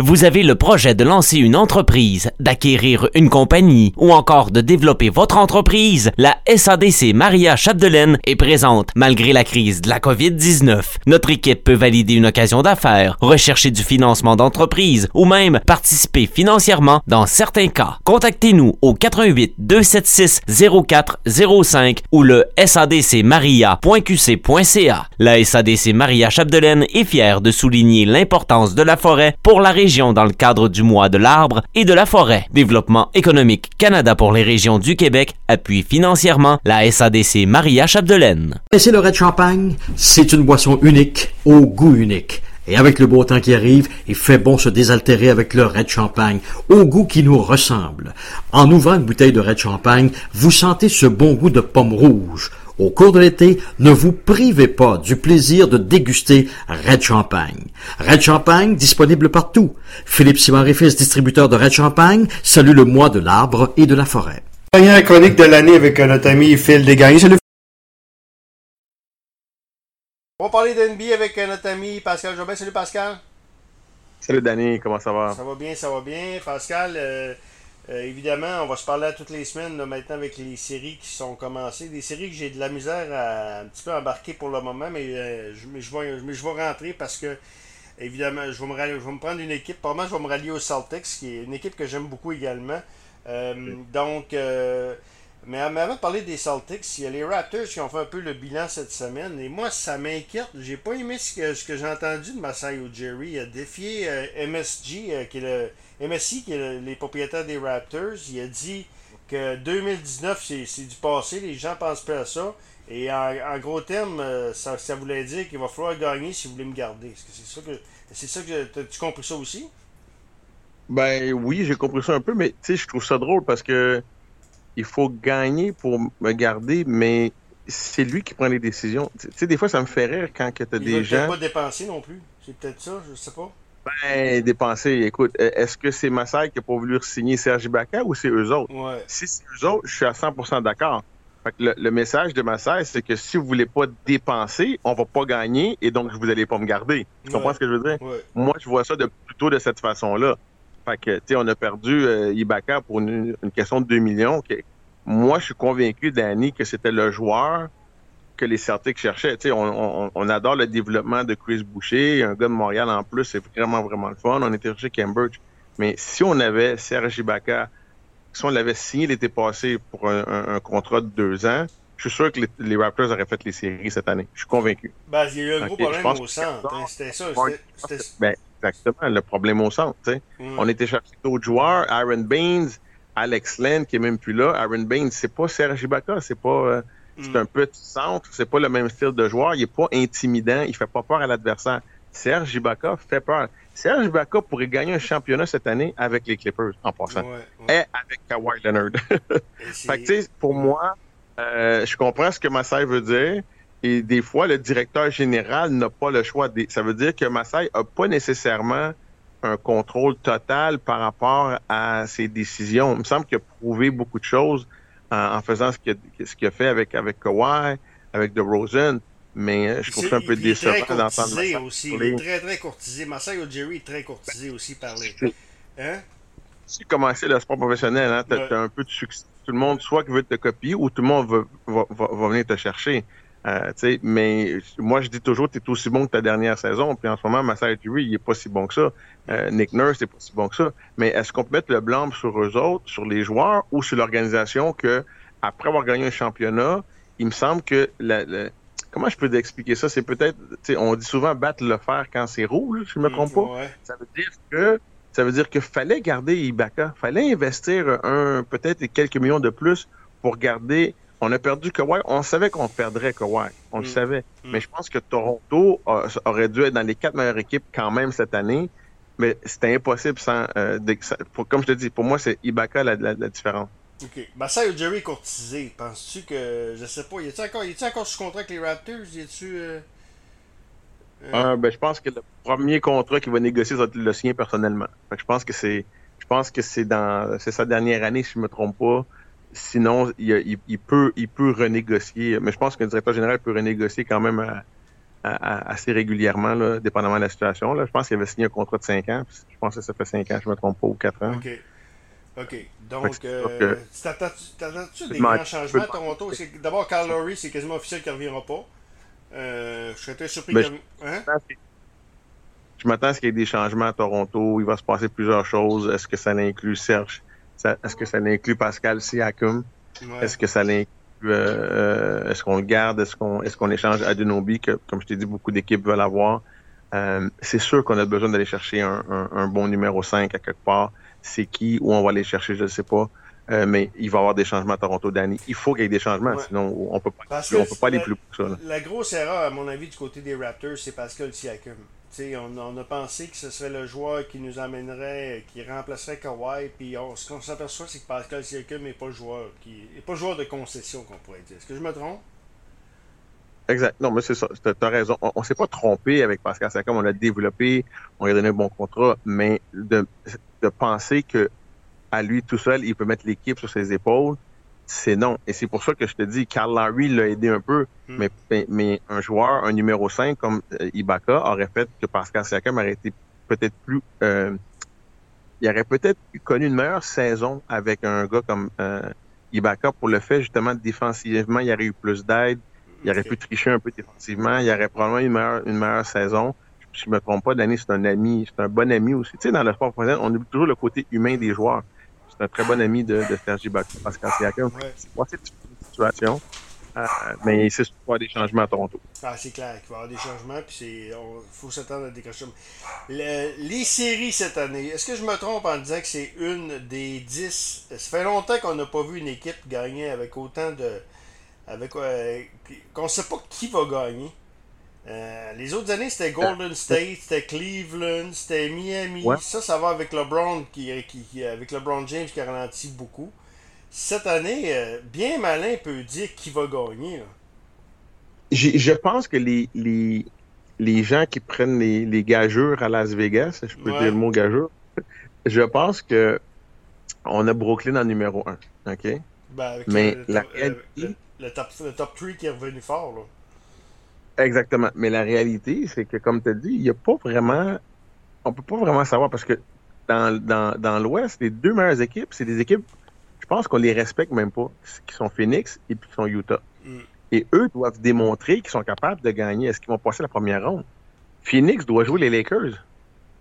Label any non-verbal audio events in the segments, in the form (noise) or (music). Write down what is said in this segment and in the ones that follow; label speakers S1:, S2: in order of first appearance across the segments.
S1: Vous avez le projet de lancer une entreprise, d'acquérir une compagnie ou encore de développer votre entreprise? La SADC Maria Chapdelaine est présente malgré la crise de la COVID-19. Notre équipe peut valider une occasion d'affaires, rechercher du financement d'entreprise ou même participer financièrement dans certains cas. Contactez-nous au 88 276 0405 ou le sadcmaria.qc.ca. La SADC Maria Chapdelaine est fière de souligner l'importance de la forêt pour la région dans le cadre du mois de l'arbre et de la forêt. Développement économique Canada pour les régions du Québec appuie financièrement la SADC Maria Chapdelaine.
S2: C'est le Red Champagne, c'est une boisson unique, au goût unique. Et avec le beau temps qui arrive, il fait bon se désaltérer avec le Red Champagne, au goût qui nous ressemble. En ouvrant une bouteille de Red Champagne, vous sentez ce bon goût de pomme rouge. Au cours de l'été, ne vous privez pas du plaisir de déguster Red Champagne. Red Champagne, disponible partout. Philippe Simon Fils, distributeur de Red Champagne, salue le mois de l'arbre et de la forêt.
S3: Dernière chronique de l'année avec notre ami Phil Desgagnés. Salut on va parler d'NB avec notre ami Pascal Jobin. Salut Pascal.
S4: Salut Danny, comment ça va?
S3: Ça va bien, ça va bien. Pascal, euh, euh, évidemment, on va se parler à toutes les semaines maintenant avec les séries qui sont commencées. Des séries que j'ai de la misère à un petit peu embarquer pour le moment, mais, euh, je, je, vais, je, vais, rentrer parce que, évidemment, je vais me, je vais me prendre une équipe. Pour moi, je vais me rallier au Celtics, qui est une équipe que j'aime beaucoup également. Donc, mais avant de parler des Celtics, il y a les Raptors qui ont fait un peu le bilan cette semaine. Et moi, ça m'inquiète. J'ai pas aimé ce que, ce que j'ai entendu de Masai Ujiri. Il a défié euh, MSG, euh, qui est le, MSI, qui est les propriétaires des Raptors. Il a dit que 2019, c'est du passé. Les gens pensent pas à ça. Et en, gros termes, euh, ça, ça voulait dire qu'il va falloir gagner si vous voulez me garder. Est-ce que c'est ça que. C'est ça que. Tu compris ça aussi?
S4: Ben oui, j'ai compris ça un peu, mais tu sais, je trouve ça drôle parce que il faut gagner pour me garder, mais c'est lui qui prend les décisions. Tu sais, des fois, ça me fait rire quand tu as des gens.
S3: Il pas dépenser non plus. C'est peut-être ça, je sais pas.
S4: Ben, dépenser, écoute, e-, est-ce que c'est Massai qui n'a pas voulu signer Serge Ibaka ou c'est eux autres?
S3: Ouais.
S4: Si c'est eux autres, je suis à 100% d'accord. Le, message de Massai, c'est que si vous voulez pas dépenser, on va pas gagner et donc vous allez pas me garder. Tu comprends ce que je veux dire? Moi, je vois ça de, plutôt de cette façon-là. Fait que, tu on a perdu euh, Ibaka pour une, question de 2 millions. Moi, je suis convaincu, Danny, que c'était le joueur que les Celtics cherchaient. Tu on, on, adore le développement de Chris Boucher, un gars de Montréal en plus, c'est vraiment, vraiment le fun. On était chercher Cambridge. Mais si on avait Serge Ibaka, si on l'avait signé l'été passé pour un, contrat de deux ans, je suis sûr que les, Raptors auraient fait les séries cette année. Je suis convaincu.
S3: Ben, il y a eu un gros problème au centre. Hein. C'était ça.
S4: Ben, exactement, le problème au centre. Mm. On était chercher d'autres joueurs, Aaron Baines, Alex Len, qui est même plus là, Aaron Baines, c'est pas Serge Ibaka, c'est pas. Euh, c'est un petit centre, c'est pas le même style de joueur, il est pas intimidant, il fait pas peur à l'adversaire. Serge Ibaka fait peur. Serge Ibaka pourrait gagner un championnat cette année avec les Clippers, en passant. Et avec Kawhi Leonard. (laughs) fait que, pour moi, euh, je comprends ce que Massai veut dire. Et des fois, le directeur général n'a pas le choix. Ça veut dire que Massai n'a pas nécessairement un contrôle total par rapport à ses décisions. Il me semble qu'il a prouvé beaucoup de choses en, faisant ce qu'il a, fait avec, avec Kawhi, avec DeRozan. Mais euh, je trouve ça un peu décevant d'entendre
S3: ça. Aussi. Il est très, très courtisé. Marcel Jerry est très courtisé aussi par les... Hein?
S4: Si commencé le sport professionnel, hein, tu as, un peu de succès. Tout le monde soit qui veut te copier ou tout le monde va, va, va venir te chercher. Euh, mais moi, je dis toujours, tu es aussi bon que ta dernière saison. Puis en ce moment, Massai Ujiri, il est pas si bon que ça. Euh, Nick Nurse, n'est pas si bon que ça. Mais est-ce qu'on peut mettre le blanc sur eux autres, sur les joueurs ou sur l'organisation que, après avoir gagné un championnat, il me semble que la, comment je peux expliquer ça? C'est peut-être, on dit souvent battre le fer quand c'est rouge, je ne me trompe pas. Ça veut dire que ça veut dire qu'il fallait garder Ibaka. Fallait investir un, peut-être quelques millions de plus pour garder on a perdu Kawhi. On savait qu'on perdrait Kawhi. On le mm. savait. Mm. Mais je pense que Toronto aurait dû être dans les quatre meilleures équipes quand même cette année. Mais c'était impossible sans. Euh, comme je te dis, pour moi, c'est Ibaka la, différence.
S3: OK. Ben, ça, Jerry courtisé. Penses-tu que. Je sais pas. Y a-tu encore, encore sous contrat avec les Raptors? Y a-tu. Euh,
S4: euh? Ah, ben, je pense que le premier contrat qu'il va négocier, ça va le signer personnellement. je pense que c'est. Je pense que c'est dans. C'est sa dernière année, si je me trompe pas. Sinon, il, peut, il peut renégocier. Mais je pense qu'un directeur général peut renégocier quand même assez régulièrement, là, dépendamment de la situation. Là. Je pense qu'il avait signé un contrat de 5 ans. Je pense que ça fait 5 ans, je ne me trompe pas, ou 4 ans.
S3: OK. OK. Donc, euh, t'attends-tu des grands changements à Toronto? D'abord, Carl Lowry, c'est quasiment officiel qu'il ne reviendra pas. Euh, je serais très surpris ben, hein?
S4: Je m'attends à ce qu'il y ait des changements à Toronto. Il va se passer plusieurs choses. Est-ce que ça inclut Serge? Est-ce que ça inclut Pascal Siakam? Est-ce que ça l'inclut euh, est-ce qu'on le garde? Est-ce qu'on est-ce qu'on échange que, comme je t'ai dit, beaucoup d'équipes veulent avoir? Euh, c'est sûr qu'on a besoin d'aller chercher un, un, bon numéro 5 à quelque part. C'est qui? Où on va aller chercher, je ne sais pas. Euh, mais il va y avoir des changements à Toronto, Danny. Il faut qu'il y ait des changements, sinon on peut pas, on peut pas aller plus que ça.
S3: La grosse erreur, à mon avis, du côté des Raptors, c'est Pascal Siakam. On, on, a pensé que ce serait le joueur qui nous amènerait, qui remplacerait Kawhi, puis ce qu'on s'aperçoit, c'est que Pascal Siakam n'est pas joueur, qui est pas joueur de concession, qu'on pourrait dire. Est-ce que je me trompe?
S4: Exact. Non, mais c'est ça. Tu as raison. On, ne s'est pas trompé avec Pascal Siakam. On l'a développé, on lui a donné un bon contrat, mais de, de penser que à lui tout seul, il peut mettre l'équipe sur ses épaules, c'est non. Et c'est pour ça que je te dis, Carl Larry l'a aidé un peu, hmm. mais, mais un joueur, un numéro 5 comme euh, Ibaka aurait fait que Pascal Siakam aurait été peut-être plus... Euh, il aurait peut-être connu une meilleure saison avec un gars comme euh, Ibaka pour le fait justement défensivement, il aurait eu plus d'aide, il aurait pu tricher un peu défensivement, il aurait probablement une meilleure, une meilleure saison. Si je me trompe pas, Danny, c'est un ami, c'est un bon ami aussi. Tu sais, dans le sport professionnel, on oublie toujours le côté humain des joueurs c'est un très bon ami de, de Sergi Pascal Siakam. Ouais. C'est pas cette situation. Euh, mais c'est sûr qu'il va y avoir des changements à Toronto.
S3: Ah, c'est clair qu'il va y avoir des changements, puis il faut s'attendre à des changements. les séries cette année, est-ce que je me trompe en disant que c'est une des dix? Ça fait longtemps qu'on n'a pas vu une équipe gagner avec autant de. avec euh, qu'on ne sait pas qui va gagner. Euh, les autres années, c'était Golden State, c'était Cleveland, c'était Miami. Ça, ça va avec LeBron, qui, qui, avec LeBron James qui a ralenti beaucoup. Cette année, euh, bien malin peut dire qui va gagner.
S4: Je pense que les, les, les, gens qui prennent les, les gageurs à Las Vegas, je peux dire le mot gageur, je pense que on a Brooklyn en numéro 1. OK?
S3: Ben, Mais le, la le, top, le top 3 qui est revenu fort. Là.
S4: Exactement. Mais la réalité, c'est que, comme tu as dit, il n'y a pas vraiment. On peut pas vraiment savoir parce que dans, dans, dans l'Ouest, les deux meilleures équipes, c'est des équipes, je pense qu'on les respecte même pas, qui sont Phoenix et puis qui sont Utah. Mm. Et eux doivent démontrer qu'ils sont capables de gagner. Est-ce qu'ils vont passer la première ronde? Phoenix doit jouer les Lakers.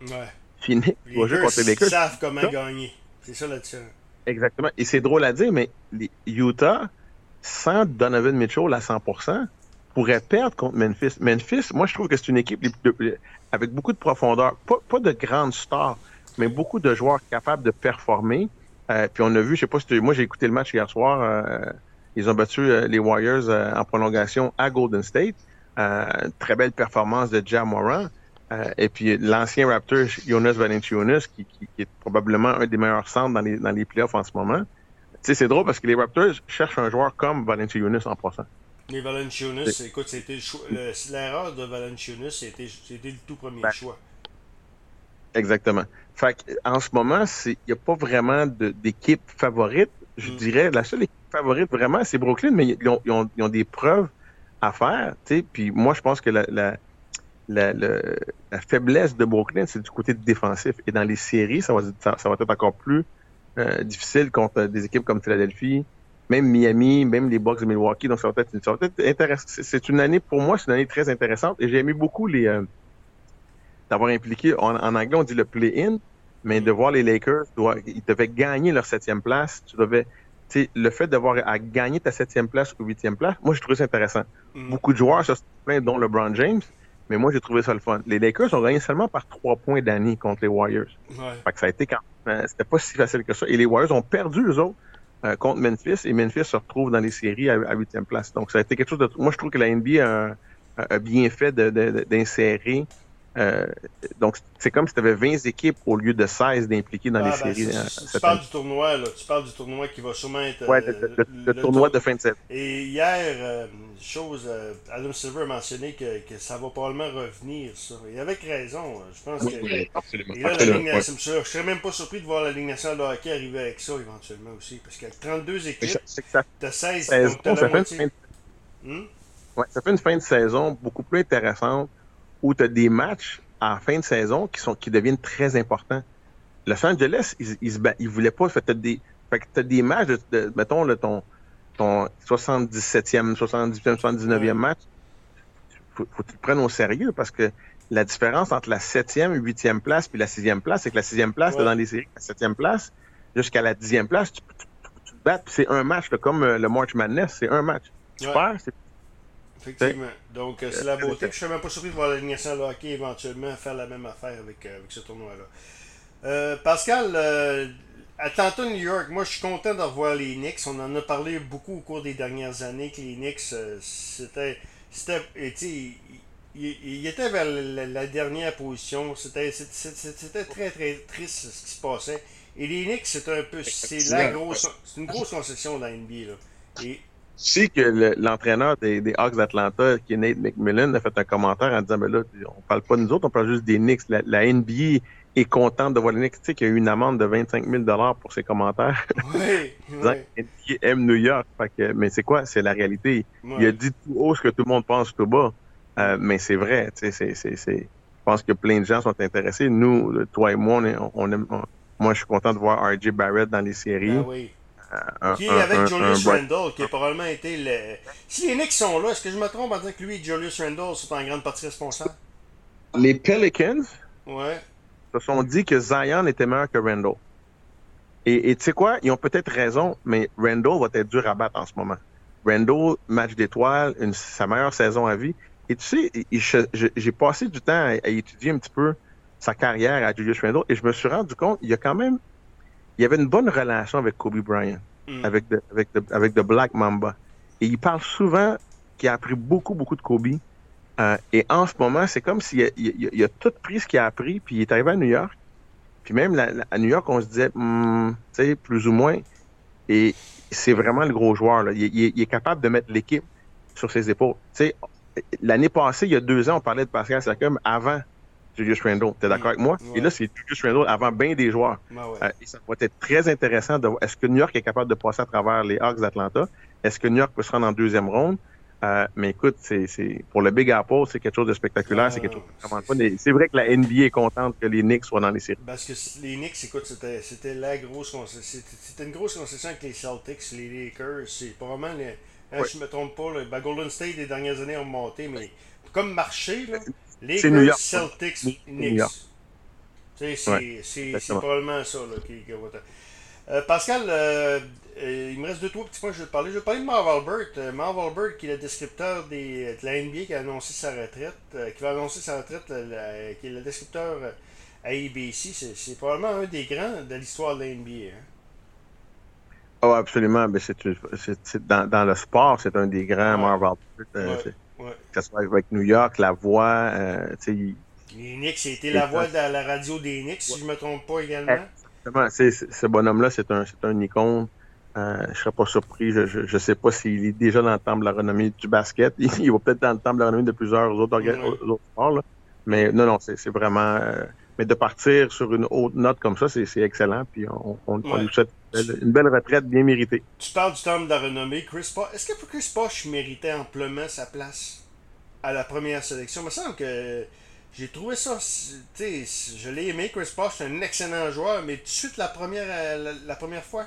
S3: Ouais.
S4: Phoenix doit jouer contre les Lakers.
S3: Ils savent comment gagner. C'est ça là-dessus.
S4: Exactement. Et c'est drôle à dire, mais les Utah, sans Donovan Mitchell à 100%, pourrait perdre contre Memphis. Memphis, moi, je trouve que c'est une équipe avec beaucoup de profondeur. Pas, de grandes stars, mais beaucoup de joueurs capables de performer. Euh, puis on a vu, je sais pas si moi j'ai écouté le match hier soir, euh, ils ont battu euh, les Warriors en prolongation à Golden State. très belle performance de Jam Moran. et puis l'ancien Raptor Jonas Valanciunas, qui, qui, est probablement un des meilleurs centres dans les, dans les playoffs en ce moment. Tu sais, c'est drôle parce que les Raptors cherchent un joueur comme Valanciunas en passant.
S3: Mais Valanciunas, écoute, c'était l'erreur de Valanciunas, c'était le tout premier ben, choix.
S4: Exactement. Fait en ce moment, il n'y a pas vraiment d'équipe favorite. Je mm. dirais, la seule équipe favorite vraiment, c'est Brooklyn, mais ils ont, ils, ont, ils ont, des preuves à faire. Puis moi, je pense que la, la, la, la faiblesse de Brooklyn, c'est du côté défensif. Et dans les séries, ça va, ça, va être encore plus euh, difficile contre des équipes comme Philadelphie, même Miami, même les Bucks de Milwaukee. Donc, ça va être, intéressant. C'est une année, pour moi, c'est une année très intéressante. Et j'ai aimé beaucoup les euh, d'avoir impliqué, en, anglais, on dit le play-in, mais de voir les Lakers, ils devaient gagner leur septième place. Tu devais, le fait d'avoir à gagner ta septième place ou huitième place, moi, j'ai trouvé ça intéressant. Mm. Beaucoup de joueurs se sont plaints, dont LeBron James, mais moi, j'ai trouvé ça le fun. Les Lakers ont gagné seulement par trois points d'année contre les Warriors. Fait que ça a été quand c'était pas si facile que ça. Et les Warriors ont perdu, eux autres, contre Memphis et Memphis se retrouve dans les séries à huitième place. Donc ça a été quelque chose de... Moi, je trouve que la NBA a, bien fait d'insérer euh, donc, c'est comme si tu avais 20 équipes au lieu de 16 d'impliquer dans les ben, séries.
S3: Euh, tu parles du tournoi, là. Tu parles du tournoi qui va sûrement être.
S4: Ouais, le, tournoi de fin de saison.
S3: Et hier, chose, Adam Silver a mentionné que, que, ça va probablement revenir, ça. Et avec raison, je pense que.
S4: Oui, absolument.
S3: Et là, absolument, la je serais même pas surpris de voir la Ligue nationale de hockey arriver avec ça éventuellement aussi. Parce qu'il y a 32 équipes, tu as 16, donc tu la moitié.
S4: Hmm? Ouais, ça fait une fin de saison beaucoup plus intéressante où tu as des matchs en fin de saison qui sont qui deviennent très importants. Los Angeles, ils, ils, ils voulaient pas. Fait, des, fait que tu as des matchs, de, mettons, ton, ton 77e, 78e, 79e match. Faut, faut que tu le prennes au sérieux parce que la différence entre la 7e, 8e place puis la 6e place, c'est que la 6e place, ouais. dans les séries, la 7e place, jusqu'à la 10e place, tu, tu, tu, te bats, c'est un match, là, comme le March Madness, c'est un match. Tu
S3: Ouais.
S4: perds, c'est
S3: Effectivement. Donc, euh, c'est la beauté. Puis, je suis même pas surpris de voir la Ligue nationale de hockey éventuellement faire la même affaire avec, euh, avec ce tournoi-là. Euh, Pascal, euh, Atlanta, New York, moi je suis content de revoir les Knicks. On en a parlé beaucoup au cours des dernières années que les Knicks, euh, c'était. C'était. il, était vers la, la dernière position. C'était c'était- c'était très très triste ce qui se passait. Et les Knicks, c'est un peu. C'est la grosse. C'est une grosse concession dans la NBA. Là. Et
S4: sais que le- l'entraîneur des, des Hawks d'Atlanta, qui est Nate McMillan, a fait un commentaire en disant, ben là, on parle pas de nous autres, on parle juste des Knicks. La, la NBA est contente de voir les Knicks. Tu sais qu'il y a eu une amende de 25 000 pour ses commentaires.
S3: Oui, oui.
S4: NBA aime New York. Fait que, mais c'est quoi? C'est la réalité. Il a dit tout haut ce que tout le monde pense tout bas. Euh, mais c'est vrai. Tu sais, c'est, c'est, c'est... Je pense que plein de gens sont intéressés. Nous, le- toi et moi, on, est- on aime- on- moi, je suis content de voir R.J. Barrett dans les séries.
S3: Ah oui.
S4: Un-
S3: Qui est avec
S4: un-
S3: Julius Randle, qui a probablement été le. Si les Knicks sont là, est-ce que je me trompe en disant que lui et Julius Randle sont en grande partie responsables?
S4: Les Pelicans,
S3: Ouais.
S4: se sont dit que Zion était meilleur que Randall. Et tu sais quoi? Ils ont peut-être raison, mais Randall va être dur à battre en ce moment. Randall, match d'étoiles, sa meilleure saison à vie. Et tu sais, j'ai passé du temps à, à étudier un petit peu sa carrière à Julius Randall et je me suis rendu compte, il y a quand même, il avait une bonne relation avec Kobe Bryant,
S3: Mm.
S4: avec, the, avec, avec Black Mamba. Et il parle souvent qu'il a appris beaucoup, beaucoup de Kobe. Euh, et en ce moment, c'est comme s'il a, il, a- il a tout pris ce qu'il a appris, puis il est arrivé à New York. Puis même la- la- à New York, on se disait, hmm, tu sais, plus ou moins. Et c'est vraiment le gros joueur. Là. Il, il- il est capable de mettre l'équipe sur ses épaules. Tu sais, l'année passée, il y a deux ans, on parlait de Pascal Siakam avant Julius Randle. T'es d'accord avec moi?
S3: Ouais.
S4: Et là, c'est Julius Randle avant bien des joueurs.
S3: Ah ouais.
S4: Euh, et ça va être très intéressant de voir est-ce que New York est capable de passer à travers les Hawks d'Atlanta? Est-ce que New York peut se rendre en deuxième ronde? Euh, mais écoute, c'est, c'est, pour le Big Apple, c'est quelque chose de spectaculaire,
S3: Ah,
S4: c'est quelque chose de vraiment le c'est vrai que la NBA est contente que les Knicks soient dans les séries.
S3: Parce que les Knicks, écoute, c'était, c'était la grosse concession. C'était, une grosse concession avec les Celtics, les Lakers. C'est probablement, les, hein,
S4: Ouais.
S3: je me trompe pas, là, ben, Golden State, les dernières années ont monté, mais comme marché, là,
S4: C'est
S3: Lakers,
S4: New York.
S3: Celtics, Knicks. C'est,
S4: Ouais,
S3: probablement ça là, qui, qui va Euh, Pascal, euh, euh, il me reste deux, trois petits points que je vais te parler. Je vais te parler de Marv Albert. Marv Albert, qui est le descripteur des, de la NBA qui a annoncé sa retraite, qui va annoncer sa retraite, la- qui est le descripteur à ABC. C'est, probablement un des grands de l'histoire de la NBA. hein.
S4: Oh, absolument. Ben, c'est, dans, dans le sport, c'est un des grands
S3: Ouais.
S4: Marv Albert.
S3: Ouais. Ouais.
S4: que ce soit avec New York, la voix, euh, tu sais,
S3: Les Knicks, c'était la voix de la, radio des Knicks, si je me trompe pas également.
S4: Exactement. Ce bonhomme-là, c'est un, c'est un icône. Euh, je serais pas surpris. Je, je sais pas s'il est déjà dans le temple de la renommée du basket. (laughs) Il va peut-être dans le temple de la renommée de plusieurs autres,
S3: Ouais.
S4: autres sports. là. Mais non, non, c'est c'est vraiment. euh, mais de partir sur une haute note comme ça, c'est excellent. Puis on, on, on
S3: Ouais.
S4: lui souhaite une belle- retraite bien méritée.
S3: Tu parles du temple de la renommée. Chris Bosh. Est-ce que Chris Bosh méritait amplement sa place à la première sélection? Il me semble que j'ai trouvé ça. Tu sais, je l'ai aimé, Chris Bosh. C'est un excellent joueur, mais tout de suite, la première, la, la première fois?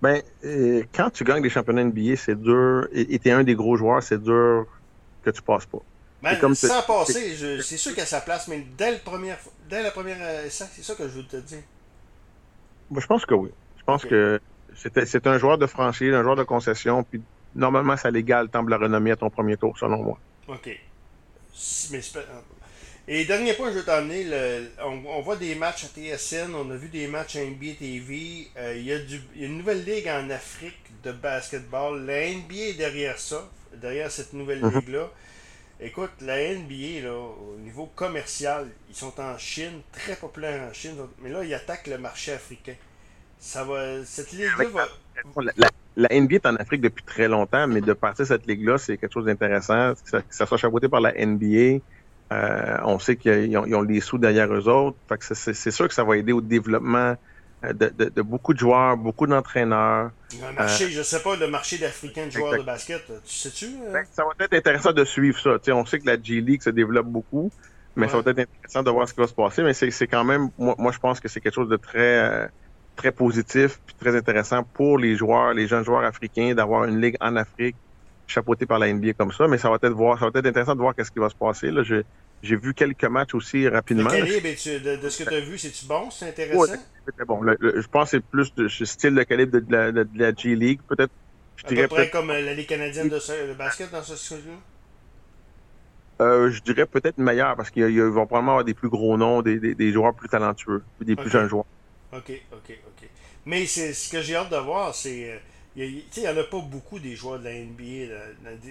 S4: Ben, euh, quand tu gagnes des championnats NBA, c'est dur. Et et t'es un des gros joueurs, c'est dur que tu passes pas. C'est comme
S3: sans passer, c'est sûr qu'il a sa place, mais dès, le premier, dès la première euh, essai, c'est ça que je veux te dire.
S4: Moi, je pense que oui. Je pense que c'était c'est un joueur de franchise, un joueur de concession, puis normalement, ça l'égale le temps de la renommée à ton premier tour, selon moi.
S3: OK. Mais pas- Et dernier point, je veux t'emmener, le- on, on voit des matchs à TSN, on a vu des matchs à NBA TV. euh, Il y, a du- il y a une nouvelle ligue en Afrique de basketball. La NBA est derrière ça, derrière cette nouvelle
S4: Mhm.
S3: ligue-là. Écoute, la NBA, là, au niveau commercial, ils sont en Chine, très populaires en Chine, mais là, ils attaquent le marché africain. Ça va, cette ligue-là va.
S4: La, la- la NBA est en Afrique depuis très longtemps, mais de partir cette ligue-là, c'est quelque chose d'intéressant. Que ça, que ça soit chapeauté par la NBA. euh, on sait qu'ils ont, ils ont les sous derrière eux autres. C'est sûr que ça va aider au développement de, beaucoup de joueurs, beaucoup d'entraîneurs.
S3: Un marché, je sais pas, le marché d'Africains de joueurs de basket, tu sais-tu?
S4: Ben, ça va être intéressant de suivre ça. on sait que la G-League se développe beaucoup, mais ça va être intéressant de voir ce qui va se passer. Mais c'est quand même, moi, moi je pense que c'est quelque chose de très très positif puis très intéressant pour les joueurs, les jeunes joueurs africains, d'avoir une ligue en Afrique chapeautée par la NBA comme ça. Mais ça va être voir, ça va être intéressant de voir qu'est-ce qui va se passer. Là, j'ai vu quelques matchs aussi rapidement.
S3: Le calibre, de, ce que tu as vu, c'est-tu bon? C'est intéressant?
S4: c'était bon. je pense que c'est plus de style de calibre de, la, G-League, peut-être.
S3: Je dirais à peu près comme euh, la Ligue canadienne de, basket dans ce sens-là?
S4: Euh, je dirais peut-être meilleur parce qu'ils vont probablement avoir des plus gros noms, des, des, joueurs plus talentueux, des plus jeunes joueurs.
S3: OK, OK, OK. Mais c'est ce que j'ai hâte de voir, c'est. Euh, il n'y en a pas beaucoup des joueurs de la NBA.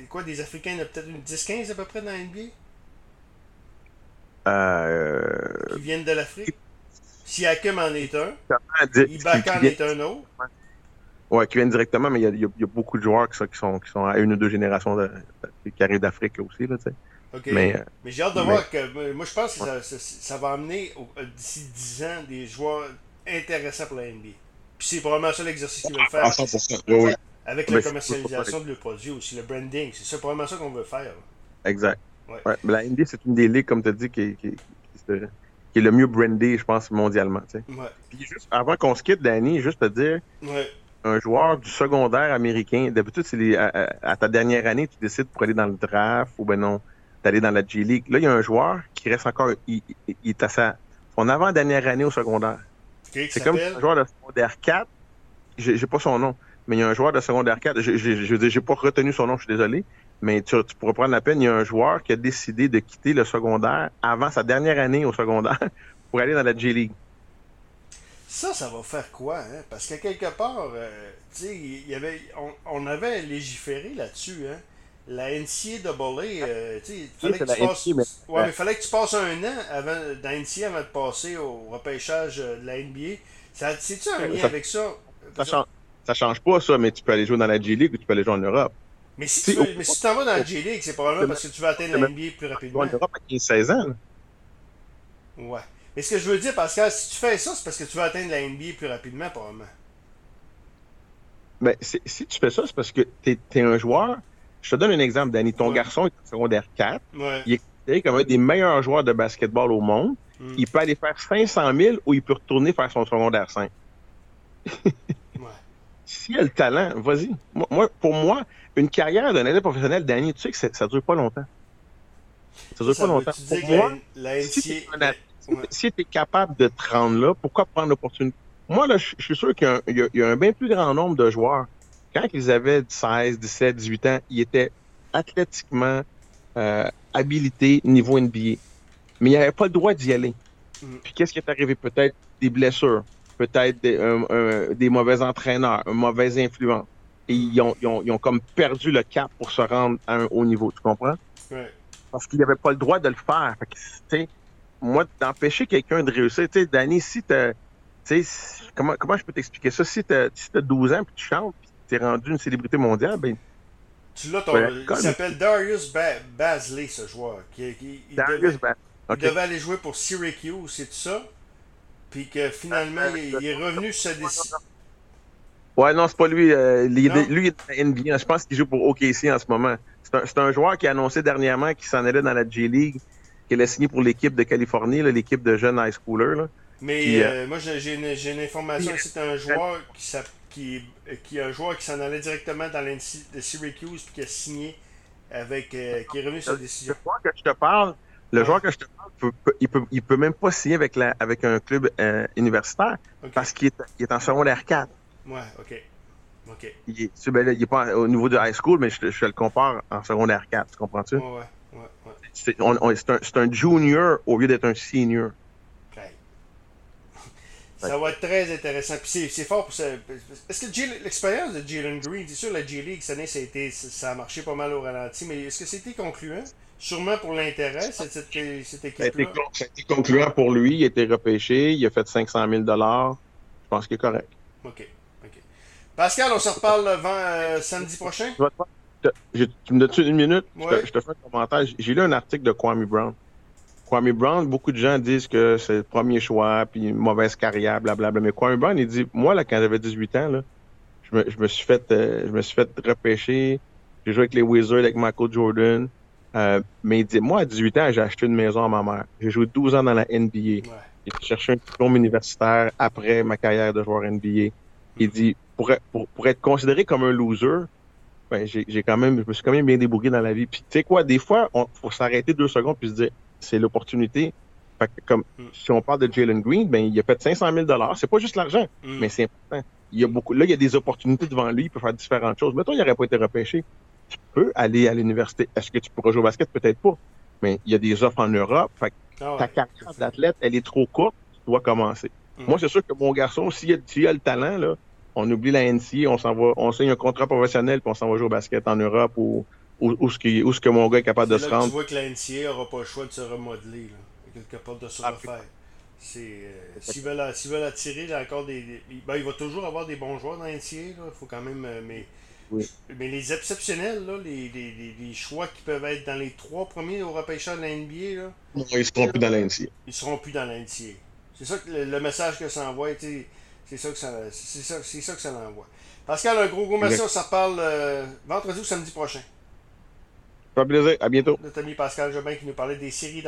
S3: quoi, des Africains, il y en a peut-être une 10-15 à peu près dans la NBA
S4: euh...
S3: Qui viennent de l'Afrique Si Hakim en est un, Ibaka en est un autre.
S4: Ouais, qui viennent directement, mais il y, a, beaucoup de joueurs qui sont, qui sont, à une ou deux générations de, qui arrivent d'Afrique aussi. Là,
S3: Mais, euh, mais j'ai hâte de voir que. Moi, je pense que ça, ça, va amener d'ici 10 ans des joueurs intéressant pour la NBA. Puis c'est probablement ça l'exercice qu'ils veulent faire. À 100%. Oui, oui. Avec la commercialisation de leurs produits aussi, le branding. C'est ça, probablement ça qu'on veut faire.
S4: Exact. Ouais. Mais la NBA, c'est une des ligues, comme tu as dit, qui, qui, qui, est le mieux brandé, je pense, mondialement. Tu sais.
S3: ouais.
S4: Puis juste, avant qu'on se quitte, Danny, juste te dire,
S3: ouais.
S4: un joueur du secondaire américain, d'habitude, c'est à, à, ta dernière année, tu décides pour aller dans le draft ou ben non, d'aller dans la G-League. Là, il y a un joueur qui reste encore, il, il, il est à sa, son avant-dernière année au secondaire.
S3: C'est
S4: comme un joueur de secondaire 4. J'ai pas son nom, mais il y a un joueur de secondaire 4. Je veux dire, j'ai pas retenu son nom, je suis désolé. Mais tu, tu, pourrais prendre la peine, il y a un joueur qui a décidé de quitter le secondaire avant sa dernière année au secondaire (laughs) pour aller dans la J-League.
S3: Ça, ça va faire quoi? Hein? Parce que quelque part, euh, tu sais, il y avait, on, on avait légiféré là-dessus. Hein? la NCAA, euh, tu fallait, que tu passes... ouais, mais fallait que tu passes un an avant, dans NCAA avant de passer au repêchage euh, de la NBA. C'est-tu un lien avec ça?
S4: Ça change, ça change pas, ça, mais tu peux aller jouer dans la G-League ou tu peux aller jouer en Europe.
S3: Mais si, tu, mais si t'en vas dans la G-League, c'est probablement parce que tu veux atteindre la NBA plus rapidement. En
S4: Europe à 15-16 ans.
S3: Ouais. Mais ce que je veux dire, Pascal, si tu fais ça, c'est parce que tu veux atteindre la NBA plus rapidement, probablement.
S4: Mais si tu fais ça, c'est parce que tu es, un joueur je te donne un exemple, Danny. Ton garçon est en secondaire 4. Il est considéré comme un des meilleurs joueurs de basketball au monde. Hmm. Il peut aller faire 500 000 ou il peut retourner faire son secondaire 5. (laughs) ouais. S'il a le talent, vas-y. Moi, pour moi, une carrière d'un athlète professionnel, Danny, tu sais que ça ne dure pas longtemps. Ça dure pas longtemps. Pour moi, si tu es, capable de te rendre là, pourquoi prendre l'opportunité? Moi, là, je suis sûr qu'il y, a un bien plus grand nombre de joueurs quand ils avaient 16, 17, 18 ans, ils étaient athlétiquement euh, habilités niveau NBA. Mais ils n'avaient pas le droit d'y aller. Mm. Puis qu'est-ce qui est arrivé? Peut-être des blessures, peut-être des, des, mauvais entraîneurs, une mauvaise influence. Et ils ont, ils, ont, ils ont, comme perdu le cap pour se rendre à un haut niveau, tu comprends? Parce qu'ils n'avaient pas le droit de le faire. Fait que, moi, d'empêcher quelqu'un de réussir, tu sais, Danny, si tu comment, comment je peux t'expliquer ça? Si tu as, si as 12 ans puis tu chantes, t'es rendu une célébrité mondiale, ben.
S3: Tu l'as, ton. il s'appelle Darius Basley, ce joueur. Qui, il, Darius devait, il devait aller jouer pour Syracuse, c'est tout ça? Puis que finalement, il, est revenu sur sa décision.
S4: Ouais, non, c'est pas lui. Euh, lui, il est la NBA. Je pense qu'il joue pour OKC en ce moment. C'est un, un, joueur qui a annoncé dernièrement qu'il s'en allait dans la J-League, qu'il a signé pour l'équipe de Californie, l'équipe de jeunes high schoolers. Là.
S3: Mais euh, euh, moi, j'ai une, une, information. C'est un joueur qui qui, un joueur qui s'en allait directement dans l'NC de Syracuse puis qui a signé avec euh, qui est revenu sur décision.
S4: Le joueur que je te parle, le joueur que je te parle, il peut, il peut même pas signer avec la avec un club euh, universitaire parce qu'il est, il est en secondaire 4.
S3: Ouais, ok. OK.
S4: Il est, ben il est pas au niveau de high school, mais je, je le compare en secondaire 4, tu comprends-tu?
S3: Ouais, ouais, ouais.
S4: C'est un, un, junior au lieu d'être un senior.
S3: Ça va être très intéressant. Puis c'est fort pour ça. Est-ce que l'expérience de Jalen Green, c'est sûr, la G-League, cette année, ça a, été, ça a marché pas mal au ralenti, mais est-ce que c'était concluant? Sûrement pour l'intérêt, cette, cette, équipe-là.
S4: Ça a été concluant pour lui. Il a été repêché. Il a fait 500 000 Je pense qu'il est correct.
S3: OK. OK. Pascal, on se reparle euh, samedi prochain?
S4: tu me donnes une minute? Je, te, je, te, fais un commentaire. J'ai lu un article de Kwame Brown. Kwame Brown, beaucoup de gens disent que c'est le premier choix, puis une mauvaise carrière, blablabla. Mais Kwame Brown, il dit, moi, là, quand j'avais 18 ans, là, je me, je me suis fait, euh, je me suis fait repêcher. J'ai joué avec les Wizards, avec Michael Jordan. Euh, mais il dit, moi, à 18 ans, j'ai acheté une maison à ma mère. J'ai joué 12 ans dans la NBA.
S3: Ouais.
S4: J'ai cherché un diplôme universitaire après ma carrière de joueur NBA. Il dit, pour, être- pour, pour être considéré comme un loser, ben, j'ai quand même, je me suis quand même bien débrouillé dans la vie. Puis, tu sais quoi, des fois, on faut s'arrêter deux secondes puis se dire, c'est l'opportunité. Fait que comme,
S3: Mm.
S4: si on parle de Jalen Green, ben, il a fait 500 000 C'est pas juste l'argent,
S3: Mm.
S4: mais c'est important. Il y a beaucoup, là, il y a des opportunités devant lui, il peut faire différentes choses. Mettons, il n'aurait pas été repêché. Tu peux aller à l'université. Est-ce que tu pourras jouer au basket? Peut-être pas. Mais il y a des offres en Europe. Fait que
S3: Ah ouais.
S4: ta carrière d'athlète, elle est trop courte, tu dois commencer.
S3: Mm.
S4: Moi, c'est sûr que mon garçon, s'il a, s'il a le talent, là, on oublie la NCA, on s'en va, on signe un contrat professionnel, puis on s'en va jouer au basket en Europe ou où, où, ce qui- où ce que mon gars est capable de se
S3: là que
S4: rendre.
S3: tu vois que la NCA n'aura pas le choix de se remodeler, là. Il est capable de se
S4: Ah,
S3: refaire. Euh, s'ils, veulent, veulent attirer là, encore des. des- ben, il va toujours avoir des bons joueurs dans la NCA, là. faut quand même. euh, mais,
S4: Oui.
S3: mais les exceptionnels, là, les, les, les- choix qui peuvent être dans les trois premiers au repêchage de la NBA, là,
S4: Non, ils seront plus dans la NCA.
S3: ils seront plus dans la NCA. C'est ça que le, le message que ça envoie, c'est ça que ça, c'est ça, c'est ça que ça l'envoie. Pascal, un gros gros merci, on s'en reparle euh, vendredi ou samedi prochain.
S4: Ça fait plaisir. À bientôt.
S3: Notre ami Pascal Jobin qui nous parlait des séries